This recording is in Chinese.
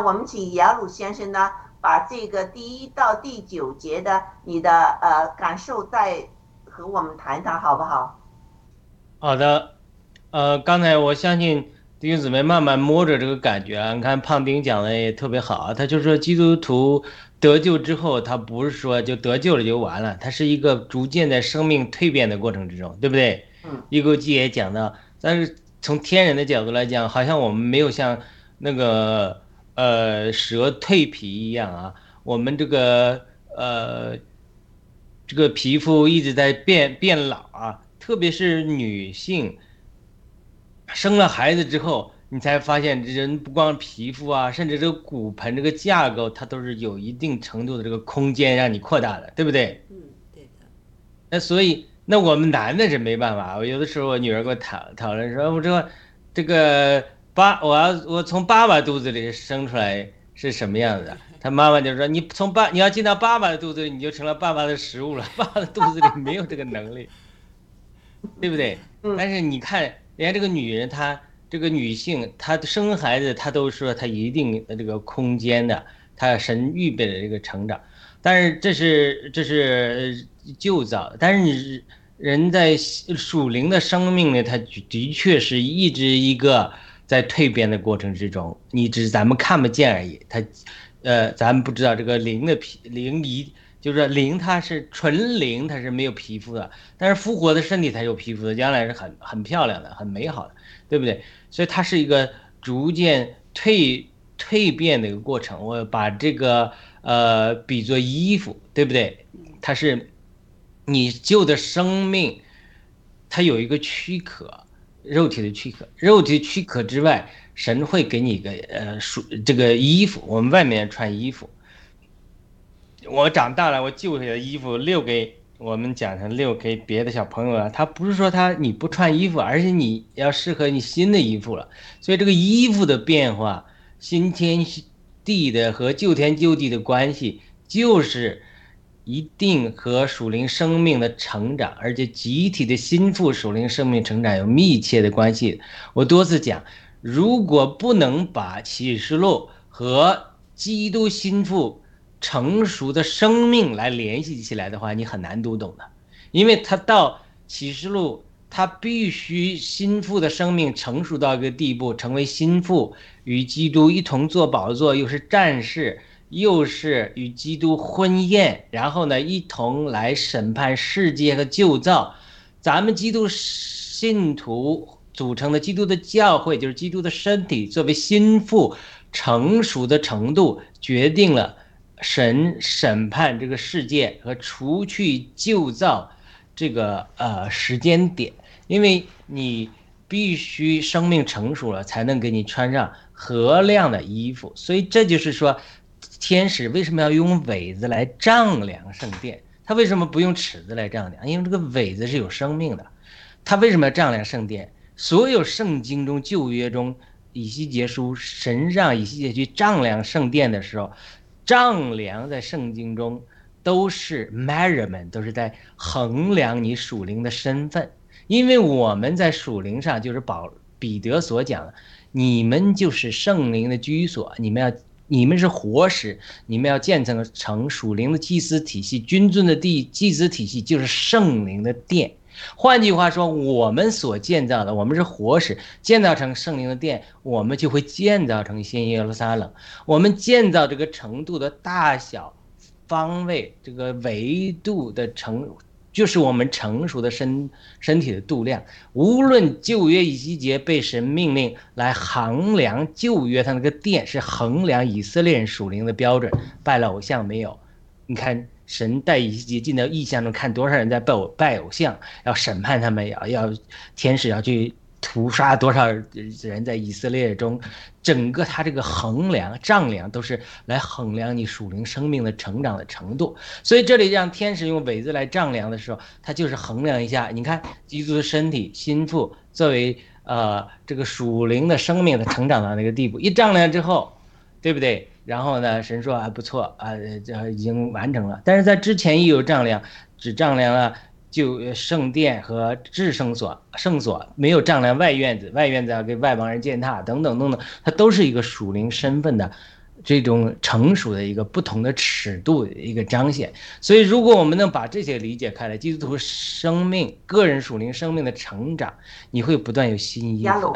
呢，我们请雅鲁先生呢，把这个第一到第九节的你的呃感受再和我们谈谈，好不好？好的，呃，刚才我相信弟兄姊妹慢慢摸着这个感觉啊，你看胖丁讲的也特别好啊，他就说基督徒得救之后，他不是说就得救了就完了，他是一个逐渐在生命蜕变的过程之中，对不对？嗯。一勾记也讲到，但是从天人的角度来讲，好像我们没有像那个呃蛇蜕皮一样啊，我们这个呃这个皮肤一直在变变老啊，特别是女性生了孩子之后，你才发现人不光皮肤啊，甚至这个骨盆这个架构，它都是有一定程度的这个空间让你扩大的，对不对？嗯，对的。那所以，那我们男的是没办法。我有的时候，我女儿跟我讨讨论说，我说这个爸，我要我从爸爸肚子里生出来是什么样子的？他妈妈就说，你从爸你要进到爸爸的肚子里，你就成了爸爸的食物了。爸爸的肚子里没有这个能力，对不对？嗯但是你看，人家这个女人，她这个女性，她生孩子，她都说她一定的这个空间的，她神预备的这个成长。但是这是这是呃旧造，但是你人在属灵的生命里，它的确是一直一个在蜕变的过程之中，你只是咱们看不见而已。它，呃，咱们不知道这个灵的皮灵一。就是灵，它是纯灵，它是没有皮肤的，但是复活的身体才有皮肤的，将来是很很漂亮的，很美好的，对不对？所以它是一个逐渐蜕蜕变的一个过程。我把这个呃比作衣服，对不对？它是你旧的生命，它有一个躯壳，肉体的躯壳，肉体躯壳之外，神会给你一个呃属这个衣服，我们外面穿衣服。我长大了，我旧的衣服留给我们讲成留给别的小朋友了。他不是说他你不穿衣服，而是你要适合你新的衣服了。所以这个衣服的变化，新天地的和旧天旧地的关系，就是一定和属灵生命的成长，而且集体的心腹属灵生命成长有密切的关系。我多次讲，如果不能把启示录和基督心腹。成熟的生命来联系起来的话，你很难读懂的，因为他到启示录，他必须心腹的生命成熟到一个地步，成为心腹，与基督一同坐宝座，又是战士，又是与基督婚宴，然后呢，一同来审判世界和旧造。咱们基督信徒组成的基督的教会，就是基督的身体，作为心腹成熟的程度，决定了。神审判这个世界和除去旧造这个呃时间点，因为你必须生命成熟了，才能给你穿上合量的衣服。所以这就是说，天使为什么要用苇子来丈量圣殿？他为什么不用尺子来丈量？因为这个苇子是有生命的。他为什么要丈量圣殿？所有圣经中旧约中以西结书，神让以西结去丈量圣殿的时候。丈量在圣经中都是 measurement，都是在衡量你属灵的身份，因为我们在属灵上就是保彼得所讲的，你们就是圣灵的居所，你们要你们是活石，你们要建成成属灵的祭司体系，君尊的地祭司体系就是圣灵的殿。换句话说，我们所建造的，我们是活石，建造成圣灵的殿，我们就会建造成新耶路撒冷。我们建造这个程度的大小、方位、这个维度的成，就是我们成熟的身身体的度量。无论旧约以西结被神命令来衡量旧约，他那个殿是衡量以色列人属灵的标准，拜了偶像没有？你看。神带以西结进到异象中，看多少人在拜偶拜偶像，要审判他们，要要天使要去屠杀多少人在以色列中，整个他这个衡量丈量都是来衡量你属灵生命的成长的程度。所以这里让天使用苇子来丈量的时候，他就是衡量一下，你看基督的身体心腹作为呃这个属灵的生命的成长到那个地步，一丈量之后，对不对？然后呢，神说还不错啊，这已经完成了。但是在之前也有丈量，只丈量了就圣殿和至圣所，圣所没有丈量外院子，外院子要给外邦人践踏等等等等，它都是一个属灵身份的这种成熟的一个不同的尺度的一个彰显。所以，如果我们能把这些理解开来，基督徒生命、个人属灵生命的成长，你会不断有新衣服的。